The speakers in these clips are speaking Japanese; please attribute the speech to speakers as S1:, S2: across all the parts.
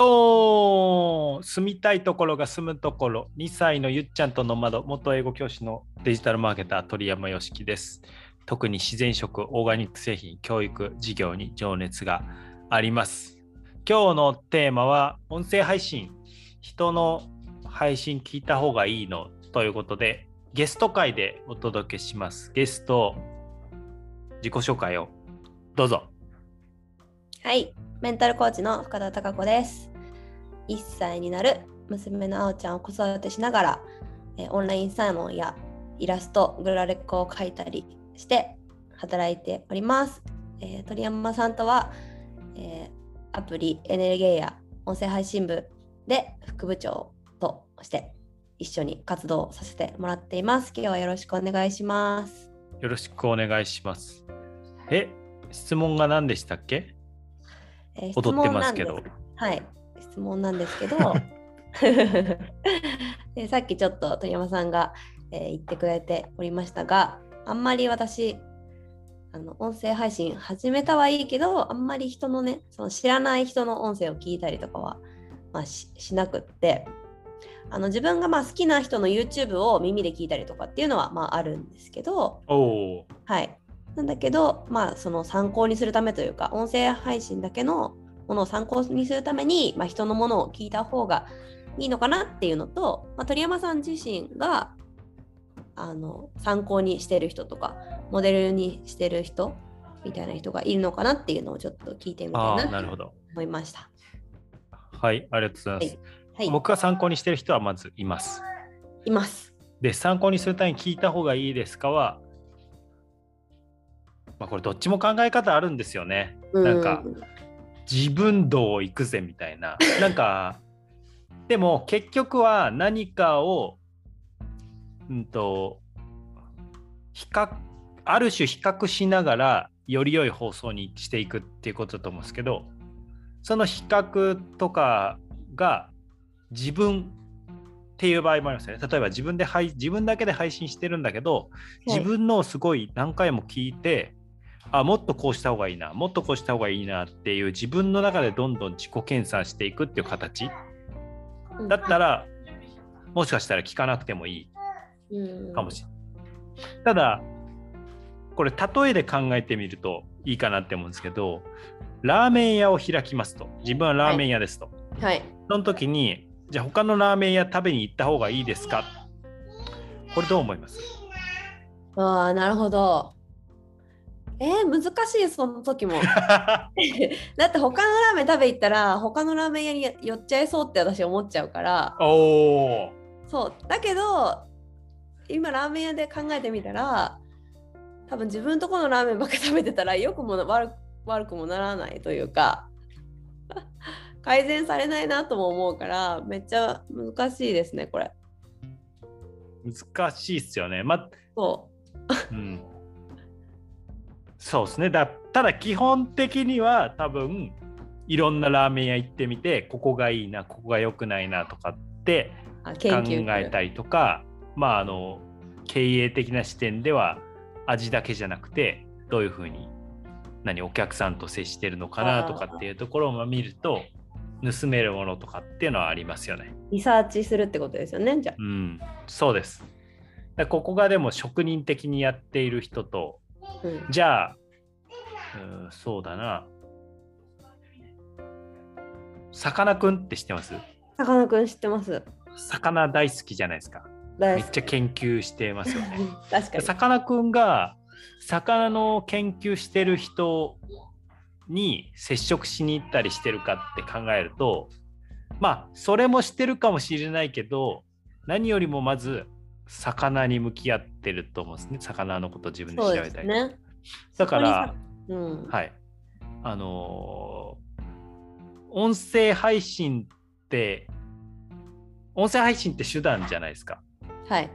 S1: と住みたいところが住むところ。2歳のゆっちゃんとの窓元英語教師のデジタルマーケター鳥山よしきです。特に自然食オーガニック製品教育事業に情熱があります。今日のテーマは音声配信。人の配信聞いた方がいいのということでゲスト会でお届けします。ゲスト自己紹介を。どうぞ。
S2: はい、メンタルコーチの深田貴子です。1歳になる娘のあおちゃんを子育てしながら、えーオンラインサロンやイラスト、グラレコを描いたりして働いております。えー鳥山さんとは、えーアプリエネルゲーや音声配信部で副部長として一緒に活動させてもらっています。今日はよろしくお願いします。
S1: よろしくお願いしますえ質問が何でしたっけ？
S2: えー
S1: 踊ってますけど
S2: はい、質問なんですけど。でさっきちょっと鳥山さんが、えー言ってくれておりましたがあんまり私あの音声配信始めたはいいけどあんまり人のねその知らない人の音声を聞いたりとかは、まあ、ししなくってあの自分がまあ好きな人の YouTube を耳で聞いたりとかっていうのはまああるんですけど、はい。なんだけど、まあ、その参考にするためというか、音声配信だけのものを参考にするために、まあ、人のものを聞いた方がいいのかなっていうのと、まあ、鳥山さん自身があの参考にしてる人とか、モデルにしてる人みたいな人がいるのかなっていうのをちょっと聞いてみたい
S1: あ
S2: なと思いました。
S1: はいありがとうございます、
S2: はい、
S1: 僕が参考にしてる人はまずいます。
S2: います。
S1: で参考にするために聞いた方がいいですかはまあこれどっちも考え方あるんですよね。なんか
S2: うん
S1: 自分道行くぜみたいななんかでも結局は何かをうんと比較ある種比較しながらより良い放送にしていくっていうことだと思うんですけどその比較とかが自分っていう場合もありますよね。例えば自分で配自分だけで配信してるんだけど自分のをすごい何回も聞いてあもっとこうした方がいいなもっとこうした方がいいなっていう自分の中でどんどん自己研鑽していくっていう形。
S2: うん。
S1: だったらもしかしたら聞かなくてもいい。
S2: うん。
S1: かもしれない。ただこれ例えで考えてみるといいかなって思うんですけどラーメン屋を開きますと。自分はラーメン屋ですと、
S2: はい。
S1: その時にじゃあ他のラーメン屋食べに行った方がいいですか？これどう思います？
S2: ああ、なるほど。えー、難しい、その時も。だって他のラーメン食べ行ったら他のラーメン屋に寄っちゃいそうって私思っちゃうから。
S1: おお
S2: そう。だけど今ラーメン屋で考えてみたら多分自分のところのラーメンばっか食べてたら良くも悪く悪くもならないというか。改善されないなとも思うからめっちゃ難しいですねこれ。
S1: 難しいっすよね。ま
S2: そ
S1: うん、そうですね。だただ基本的には多分いろんなラーメン屋行ってみてここがいいなここが良くないなとかって考えたりとかまああの経営的な視点では味だけじゃなくてどういうふうに何お客さんと接してるのかなとかっていうところを見ると盗めるものとかっていうのはありますよね。
S2: リサーチするってことですよねじゃあ。
S1: うん、そうです。ここがでも職人的にやっている人と
S2: うん
S1: じゃあ、うん、そうだな。さかなクンって知ってます？
S2: さかなクン知ってます
S1: 魚大好きじゃないですか。めっちゃ研究してますよね。
S2: 確かに
S1: さかなクンが魚の研究してる人に接触しに行ったりしてるかって考えるとまあそれもしてるかもしれないけど何よりもまず魚に向き合ってると思うんですね。魚のこと自分で調べたり、
S2: ね。
S1: だから、
S2: うん。
S1: はい。あのー音声配信って音声配信って手段じゃないですか。
S2: はい。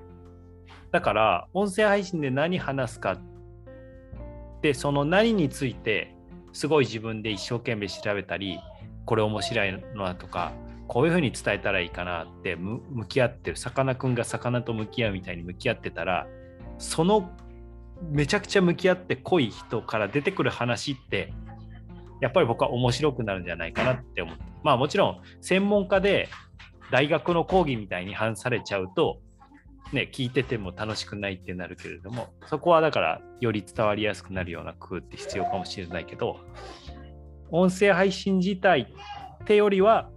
S1: だから音声配信で何話すかでその何についてすごい自分で一生懸命調べたりこれ面白いのはとかこういうふうに伝えたらいいかなって向き合ってるさかなクンが魚と向き合うみたいに向き合ってたらそのめちゃくちゃ向き合って濃い人から出てくる話ってやっぱり僕は面白くなるんじゃないかなって思って。まあもちろん専門家で大学の講義みたいに話されちゃうとね聞いてても楽しくないってなるけれどもそこはだからより伝わりやすくなるような工夫って必要かもしれないけど音声配信自体ってよりは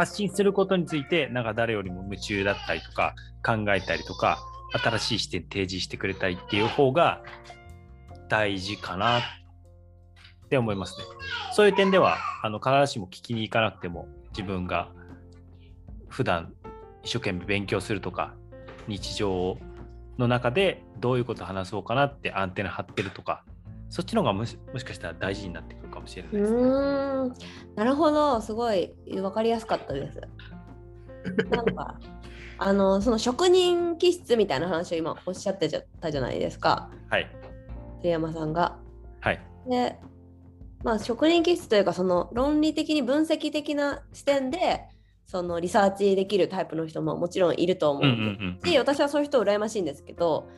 S1: 発信することについてなんか誰よりも夢中だったりとか考えたりとか新しい視点提示してくれたりっていう方が大事かなって思いますね。そういう点ではあの必ずしも聞きに行かなくても自分が普段一生懸命勉強するとか日常の中でどういうことを話そうかなってアンテナ張ってるとかそっちの方がもしもしかしたら大事になってくるかもしれないですね。
S2: うんなるほどすごい分かりやすかったです。なんかあのその職人気質みたいな話を今おっしゃってたじゃないですか
S1: はい。
S2: 栗山さんが。
S1: はい。
S2: でまあ職人気質というかその論理的に分析的な視点でそのリサーチできるタイプの人ももちろんいると思う
S1: うんうんうん。
S2: し私はそういう人羨ましいんですけど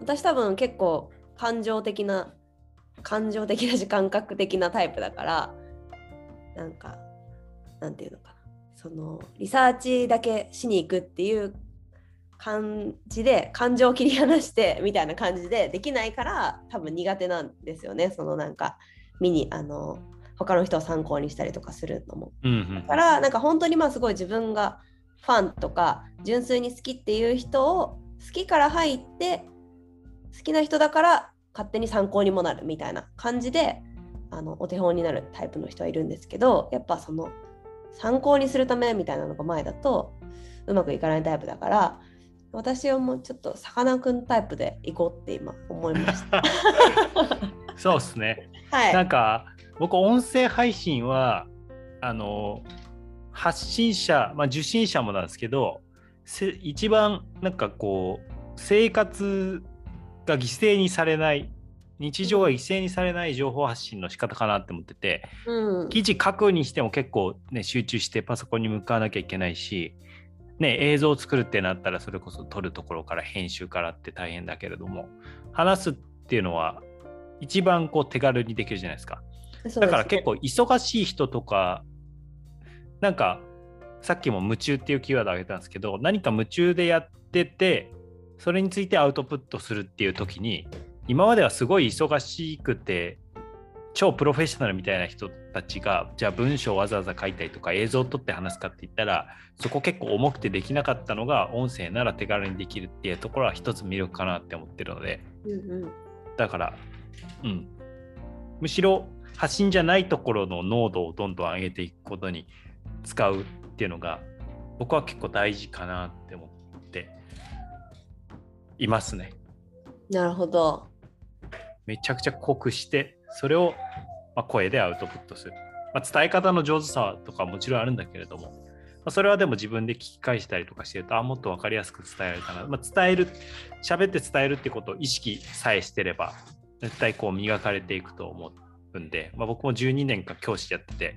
S2: 私多分結構感情的な感情的だし感覚的なタイプだからなんかなんていうのかな。そのリサーチだけしに行くっていう感じで感情を切り離して みたいな感じでできないから多分苦手なんですよね。そのなんか見にあの他の人を参考にしたりとかするのも。
S1: うんうん。
S2: だからなんか本当にまあすごい自分がファンとか純粋に好きっていう人を好きから入って好きな人だから勝手に参考にもなるみたいな感じであのお手本になるタイプの人はいるんですけどやっぱその参考にするためみたいなのが前だとうまくいかないタイプだから私はもうちょっとさかなクンタイプで行こうって今思いました。
S1: そうですね。
S2: はい。
S1: なんか僕音声配信はあの発信者、まあ、受信者もなんですけどせ一番なんかこう生活が犠牲にされない日常が犠牲にされない情報発信の仕方かなって思ってて
S2: うん、
S1: 記事書くにしても結構ね集中してパソコンに向かわなきゃいけないし、ね、映像を作るってなったらそれこそ撮るところから編集からって大変だけれども話すっていうのは一番こう手軽にできるじゃないですか。だから結構忙しい人とかなんかさっきも夢中っていうキーワード挙げたんですけど何か夢中でやっててそれについてアウトプットするっていう時に今まではすごい忙しくて超プロフェッショナルみたいな人たちがじゃあ文章をわざわざ書いたりとか映像を撮って話すかって言ったらそこ結構重くてできなかったのが音声なら手軽にできるっていうところは一つ魅力かなって思ってるので。
S2: うんうん。
S1: だから、うん。むしろ発信じゃないところの濃度をどんどん上げていくことに使うっていうのが僕は結構大事かなって思っていますね。
S2: なるほど。
S1: めちゃくちゃ濃くしてそれをまあ声でアウトプットする。まあ、伝え方の上手さとかもちろんあるんだけれども、まあ、それはでも自分で聞き返したりとかしてるとあもっと分かりやすく伝えられたな、まあ、伝える喋って伝えるってことを意識さえしてれば絶対こう磨かれていくと思うんで、まあ、僕も12年間教師やってて、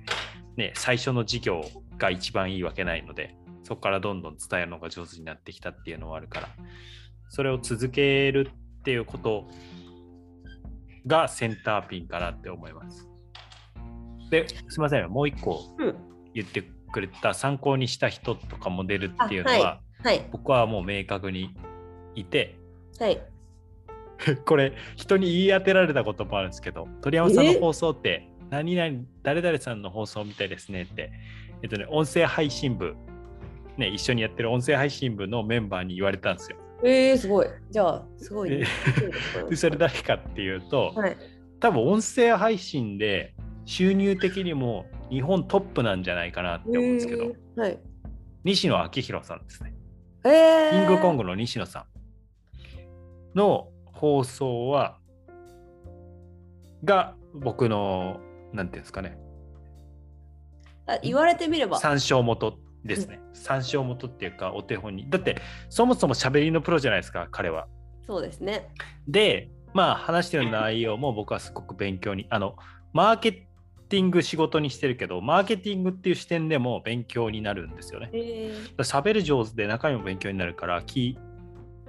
S1: ね、最初の授業が一番いいわけないのでそこからどんどん伝えるのが上手になってきたっていうのはあるからそれを続けるっていうことがセンターピンかなって思います。で、すみません、もう一個
S2: うん
S1: 言ってくれた参考にした人とかモデルっていうのは。僕はもう明確にいて、
S2: はい。
S1: これ人に言い当てられたこともあるんですけど、鳥山さんの放送って何々、誰々さんの放送みたいですねって、えっとね、音声配信部、ね、一緒にやってる音声配信部のメンバーに言われたんですよ。
S2: えー、すごい。じゃあ、すごい、ね。
S1: でそれ誰かっていうと、
S2: はい。
S1: 多分音声配信で収入的にも日本トップなんじゃないかなって思うんですけど、
S2: えーはい。
S1: 西野昭弘さんですね。
S2: えー、
S1: キングコングの西野さんの放送は、が僕の、なんていうんですかね、
S2: あ言われてみれば。
S1: 参照元ですね。参照元っていうか、お手本に。だって、そもそも喋りのプロじゃないですか、彼は。
S2: そうですね。
S1: で、まあ話してる内容も僕はすごく勉強に、あの、マーケティング仕事にしてるけど、マーケティングっていう視点でも勉強になるんですよね。
S2: えー、
S1: 喋る上手で中身も勉強になるから聞い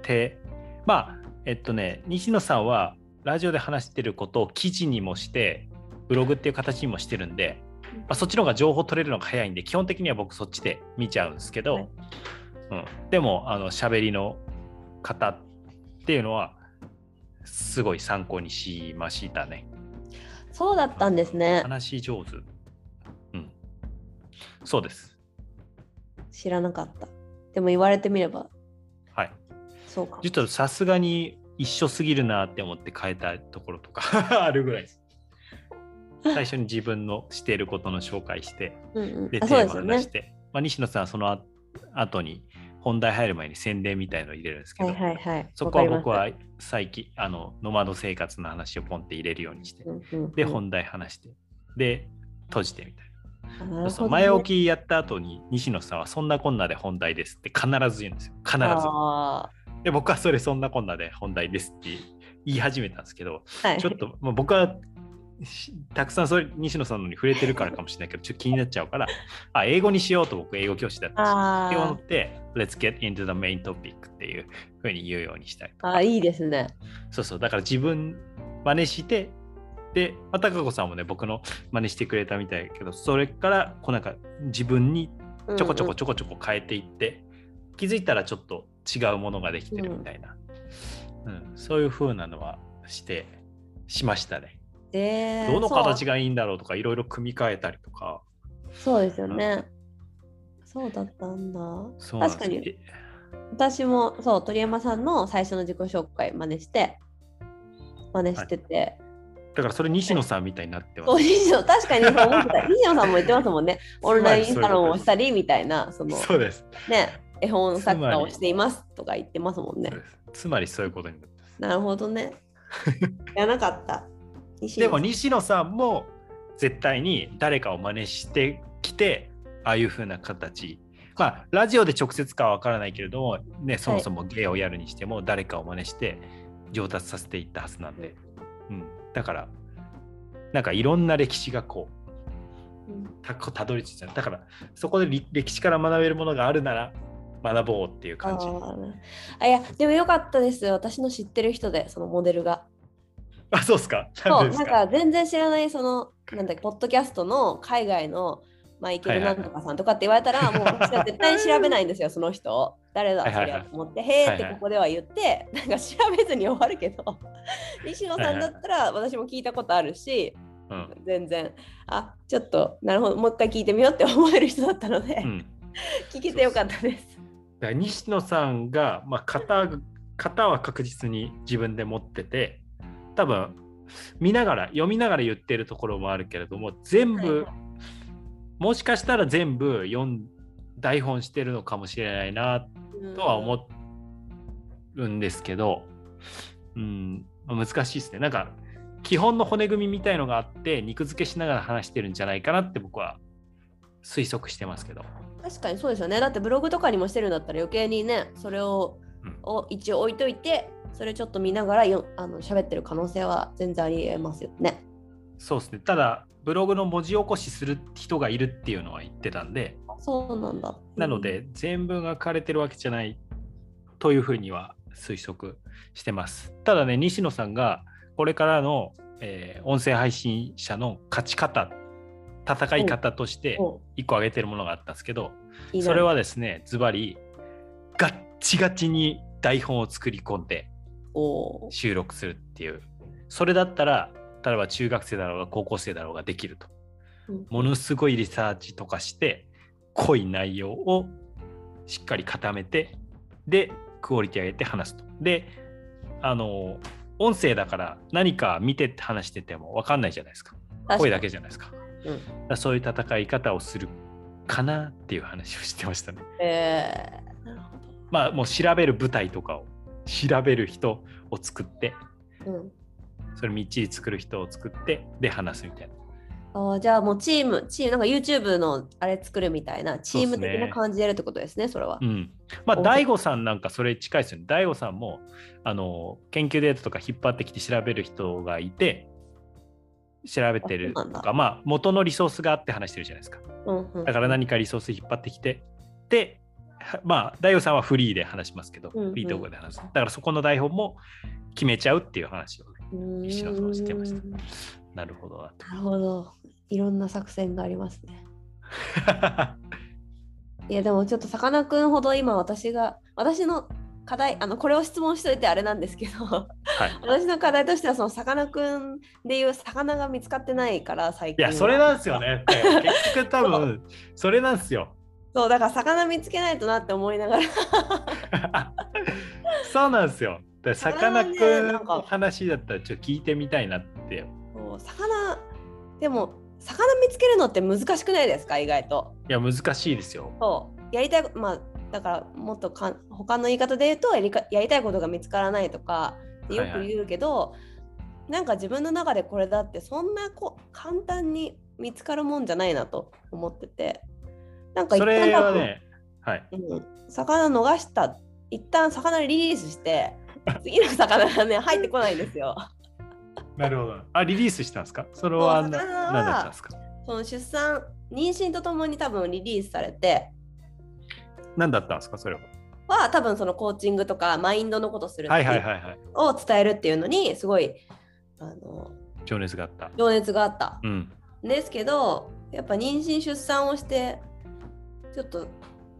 S1: て、まあ、えっとね、西野さんはラジオで話してることを記事にもして、ブログっていう形にもしてるんで、まあ、そっちの方が情報取れるのが早いんで基本的には僕そっちで見ちゃうんですけど、
S2: はい
S1: うん、でもあの喋りの方っていうのはすごい参考にしましたね。
S2: そうだったんですね。
S1: 話し上手。うん。そうです。
S2: 知らなかった。でも言われてみれば
S1: はい。
S2: そうかも。
S1: ちょっとさすがに一緒すぎるなって思って変えたところとか あるぐらいです。最初に自分のしていることの紹介して、
S2: うんうん
S1: で、
S2: あ
S1: テーマ
S2: そうですよね。
S1: 話して、まあ、西野さんはそのあ後に本題入る前に宣伝みたいのを入れるんですけど、
S2: はいはいはい。
S1: そこは僕は最近、あの、ノマド生活の話をポンって入れるようにして。
S2: うんうんうん
S1: で、本題話して、で、閉じてみたい
S2: あな
S1: な。
S2: るほどね
S1: そう前置きやった後に西野さんはそんなこんなで本題ですって必ず言うんですよ。必ず。
S2: あ
S1: で、僕はそれそんなこんなで本題ですって言い始めたんですけど、
S2: ーはい。
S1: ちょっと、まあ、僕はしたくさんそれ西野さんのに触れてるからかもしれないけど、ちょっと気になっちゃうから、あ、英語にしようと僕英語教師だったし、
S2: あ
S1: って思
S2: ー
S1: って、Let's get into the main topic っていうふうに言うようにしたい。
S2: あー、いいですね。
S1: そうそう、だから自分真似して、で、まあ、高子さんもね、僕の真似してくれたみたいだけど、それからこうなんか自分にちょこちょこちょこちょこ変えていって、気づいたらちょっと違うものができてるみたいな、うんそういう風なのはして、しましたね。
S2: えー
S1: どの形
S2: が
S1: がいいんだろうとか、いろいろ組み替えたりとか。
S2: そう。ですよね。そうだったんだ。確かに。
S1: え
S2: 私もそう鳥山さんの最初の自己紹介真似して真似してて、
S1: だからそれ西野さんみたいになってます。
S2: 西野確かにそう思ってた。西野さんも言ってますもんね。オンラインサロンをしたりみたいなその
S1: そうです。
S2: ね絵本作家をしていますとか言ってますもんね。
S1: つまりそういうことになってます。
S2: なるほどね。やらなかった
S1: でも西野さんも絶対に誰かを真似してきてああいう風な形。まあラジオで直接かは分からないけれども、ね、そもそも芸をやるにしても誰かを真似して上達させていったはずなんで、うん、だからなんかいろんな歴史がこう
S2: うん。
S1: たたどり着いただからそこでり歴史から学べるものがあるなら学ぼうっていう
S2: あ
S1: 感じ。
S2: ーあいやでもよかったです。私の知ってる人でそのモデルが
S1: あそうっすか。
S2: そうなんか全然知らないそのなんだっけポッドキャストの海外のマイケルないんとかさんとかって言われたら、もう私は絶対に調べないんですよその人を。誰だそ
S1: はいはいはい。
S2: れと思って、へーってここでは言って、なんか調べずに終わるけど 西野さんだったら私も聞いたことあるし、
S1: うん。
S2: 全然あちょっとなるほどもう一回聞いてみようって思える人だったので、
S1: うん。
S2: 聞けてよかったです。
S1: 西野さんが、まあ、型型は確実に自分で持ってて多分見ながら読みながら言ってるところもあるけれども全部、
S2: はいはい
S1: もしかしたら全部読ん台本してるのかもしれないなとは思うんですけど、うん、まあ難しいですねなんか基本の骨組みみたいのがあって肉付けしながら話してるんじゃないかなって僕は推測してますけど。
S2: 確かにそうですよね。だってブログとかにもしてるんだったら余計にね、それを
S1: うん
S2: を一応置いといて、それちょっと見ながらよあの喋ってる可能性は全然ありえますよね。
S1: そうですね。ただ、ブログの文字起こしする人がいるっていうのは言ってたんで、
S2: そうなんだ。
S1: なので、全文が書かれてるわけじゃないというふうには推測してます。ただね、西野さんがこれからの、えー音声配信者の勝ち方、戦い方として
S2: お
S1: 一個挙げてるものがあったんですけど、それはですね、ズバリ、ガッチガチに台本を作り込んで収録するっていう。それだったら、例えば中学生だろうが高校生だろうができると。
S2: うん
S1: ものすごいリサーチとかして濃い内容をしっかり固めてでクオリティ上げて話すと。であの音声だから何か見て話してても分かんないじゃないですか声だけじゃないですか。
S2: うん
S1: だからそういう戦い方をするかなっていう話をしてましたね。
S2: え
S1: まあもう調べる舞台とかを調べる人を作って
S2: ど。うん
S1: それみっちり作る人を作ってで話すみたいな。
S2: あーじゃあもうチーム、チーム、なんか YouTube のあれ作るみたいな、チーム的な感じでやるってことですね、それは
S1: う。ん、まあ
S2: お
S1: 大悟さんなんかそれ近いですよね。大悟さんもあの研究データとか引っ張ってきて調べる人がいて調べてるとかまあ元のリソースがあって話してるじゃないですか。
S2: うんうん
S1: だから何かリソース引っ張ってきてではまあ大悟さんはフリーで話しますけど、
S2: うんうん
S1: フリートークで話す。だからそこの台本も決めちゃうっていう話をね。
S2: うーん
S1: 西野さんは知ってましたなるほどな
S2: なるほど。いろんな作戦がありますね。いやでもちょっとさかなクンほど今私が私の課題あのこれを質問しといてあれなんですけど
S1: はい。
S2: 私の課題としてはそのさかなクンでいう魚が見つかってないから最近は
S1: いや、それなんですよね。結局多分、それなんですよ。
S2: そうだから魚見つけないとなって思いながら
S1: そうなんですよ。でさかなクンの話だったらちょっと聞いてみたいなって。
S2: そう魚でも魚見つけるのって難しくないですか？意外と。
S1: いや、難しいですよ。
S2: そうやりたいまあだからもっとかん他の言い方で言うとやりかやりたいことが見つからないとかってよく言うけど、なんか自分の中でこれだってそんなこ簡単に見つかるもんじゃないなと思っててなんか一
S1: それはね、はい。
S2: うん、魚逃した一旦魚リリースして 次の魚がね入ってこないんですよ。
S1: なるほど。あ、リリースしたんですか？それは何だったんですか？
S2: その出産妊娠とともに多分リリースされて
S1: 何だったんですか？それは。
S2: は多分そのコーチングとかマインドのことする
S1: はいはいはいはい。
S2: を伝えるっていうのにすごいあの
S1: 情熱があった。
S2: 情熱があった
S1: うん。
S2: んですけどやっぱ妊娠出産をしてちょっと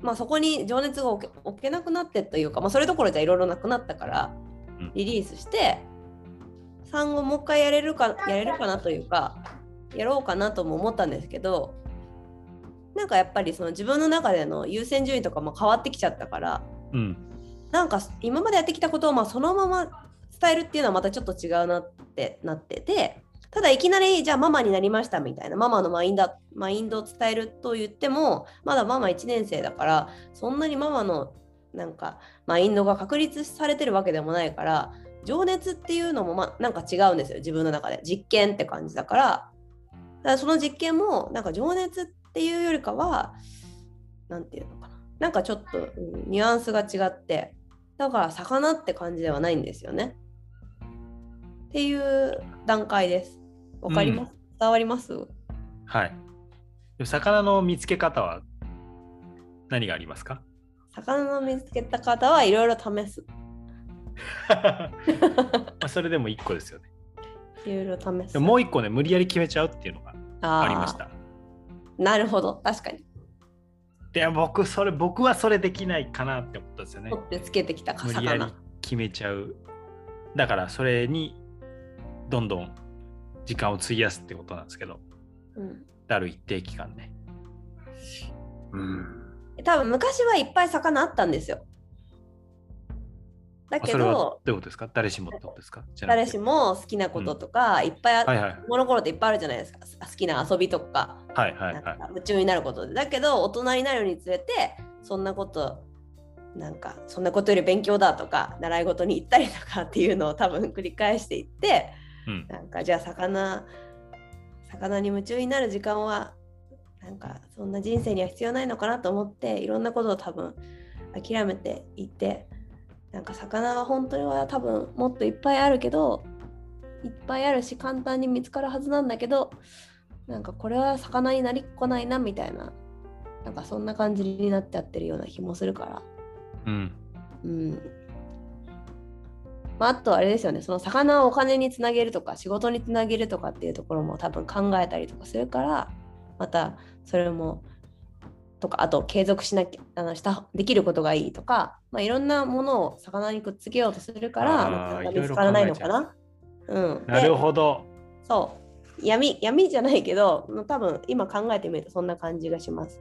S2: まあそこに情熱が置けなくなってというか、まあ、それどころじゃいろいろなくなったから
S1: うん
S2: リリースして産後もう一回やれるかやれるかなというかやろうかなとも思ったんですけどなんかやっぱりその自分の中での優先順位とかも変わってきちゃったから
S1: うん。
S2: なんか今までやってきたことをまあそのまま伝えるっていうのはまたちょっと違うなってなっててただいきなりじゃあママになりましたみたいなママのマインドマインドを伝えると言ってもまだママ1年生だからそんなにママのなんかマインドが確立されてるわけでもないから情熱っていうのもまなんか違うんですよ自分の中で実験って感じだからだその実験もなんか情熱っていうよりかはなんていうのかななんかちょっと、うんニュアンスが違ってだから魚って感じではないんですよね。っていう段階です。わかります、伝わります？
S1: はい。で魚の見つけ方は何がありますか？
S2: 魚の見つけた方はいろいろ試す。
S1: まあそれでも一個ですよね。
S2: いろいろ試す。
S1: でももう一個ね、無理やり決めちゃうっていうのが
S2: あ
S1: りました。
S2: なるほど。確かに。
S1: で僕それ僕はそれできないかなって思ったんですよね
S2: 取。ってつけてきた
S1: 無理やり
S2: 魚。
S1: 決めちゃう。だからそれにどんどん時間を費やすってことなんですけど、
S2: うん、
S1: ある一定期間ね。うん。
S2: 多分昔はいっぱい魚あったんですよ。だけ
S1: ど
S2: ど、
S1: ういうことですか？誰しもってことですか？じゃなくて
S2: 誰しも好きなこととか、いっぱいあ
S1: はいはい
S2: 子供の頃っていっぱいあるじゃないですか。好きな遊びとか。
S1: はいはい
S2: なん
S1: はい。
S2: か夢中になることでだけど大人になるにつれてそんなことなんかそんなことより勉強だとか習い事に行ったりとかっていうのを多分繰り返していって
S1: うん。
S2: なんかじゃあ魚魚に夢中になる時間はなんかそんな人生には必要ないのかなと思っていろんなことを多分諦めていってなんか魚は本当には多分もっといっぱいあるけどいっぱいあるし簡単に見つかるはずなんだけどなんかこれは魚になりっこないなみたいななんかそんな感じになっちゃってるような気もするから
S1: うん。
S2: うんまあ、あとあれですよねその魚をお金につなげるとか仕事につなげるとかっていうところも多分考えたりとかするからまたそれもとかあと継続しなきゃあのしたできることがいいとか、まあ、いろんなものを魚にくっつけようとするから見つからないの
S1: 考えちゃう
S2: かな。うん、
S1: なるほど。
S2: そう闇闇じゃないけど多分今考えてみるとそんな感じがします。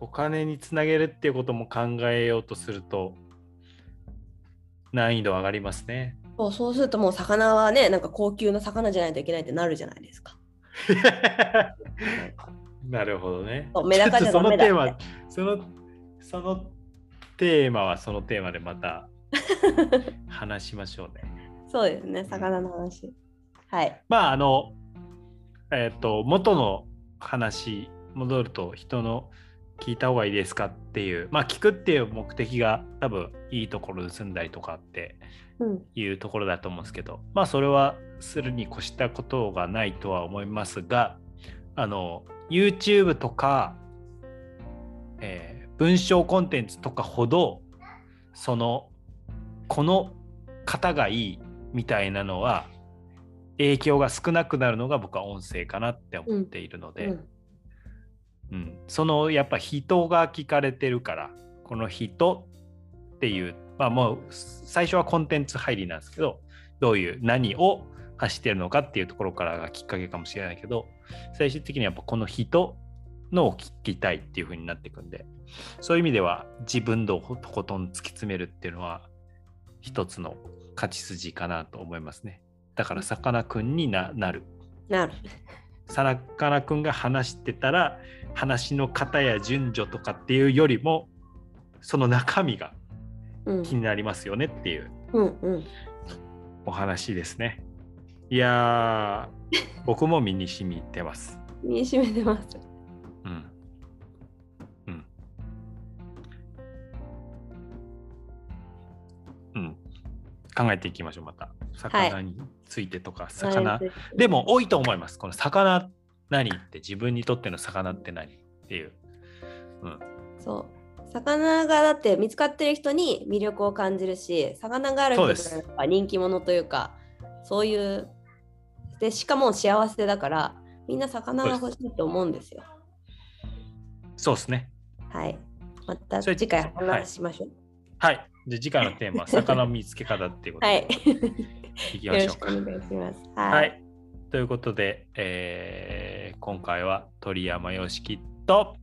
S1: お金につなげるっていうことも考えようとすると難易度上がりますね。
S2: そうそうするともう魚はねなんか高級な魚じゃないといけないってなるじゃないですか。な
S1: るほどね。
S2: メダカじゃ
S1: ちょっとそのテー
S2: ダメだ
S1: マ、そのそのテーマはそのテーマでまた 話しましょうね。
S2: そうですね、魚の話。はい。
S1: まああのえっ、と元の話戻ると人の聞いた方がいいですかっていうまあ聞くっていう目的が多分いいところで住んだりとかって
S2: うん。
S1: いうところだと思うんですけどまあそれはするに越したことがないとは思いますがあの YouTube とか、えー文章コンテンツとかほどそのこの方がいいみたいなのは影響が少なくなるのが僕は音声かなって思っているので、
S2: うん
S1: うん、そのやっぱ人が聞かれてるからこの人っていうまあもう最初はコンテンツ入りなんですけどどういう何を発してるのかっていうところからがきっかけかもしれないけど最終的にやっぱこの人のを聞きたいっていう風になっていくんでそういう意味では自分度をとことん突き詰めるっていうのは一つの勝ち筋かなと思いますね。だからさかなクンにななる。
S2: なる。
S1: さかなクンが話してたら話の型や順序とかっていうよりもその中身が
S2: うん
S1: 気になりますよねっていう
S2: うんうん。
S1: お話ですねいやー僕も身に染みてます
S2: 身に染めてます。
S1: うんうん考えていきましょうまた魚についてとか、魚、
S2: はい
S1: でも多いと思います。この魚何って自分にとっての魚って何っていう。うん、
S2: そう。魚がだって見つかってる人に魅力を感じるし、魚がある人がやっぱ人気者というか、そういう、で、しかも幸せだから、みんな魚が欲しいと思うんですよ。
S1: そうですね。
S2: はい。また次回話しましょう。
S1: はい。で次回のテーマは 魚の見つけ方っていうこと
S2: はい。
S1: でいきましょうか。
S2: 願いします。
S1: は
S2: はい。
S1: い。ということで、えー今回は鳥山よしきと、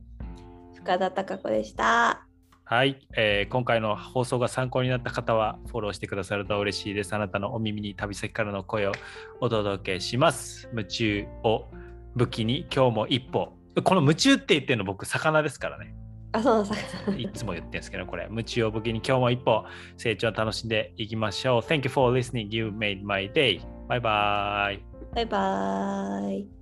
S2: 深田貴子でした。
S1: はい、えー今回の放送が参考になった方はフォローしてくださると嬉しいです。あなたのお耳に旅先からの声をお届けします。夢中を武器に今日も一歩。この夢中って言ってるの僕、魚ですからね。
S2: あ、そう魚。
S1: いつも言ってるんですけど、これ、夢中を武器に今日も一歩成長を楽しんでいきましょう。Thank you for listening. You made my day. バイ
S2: バイバイバイ。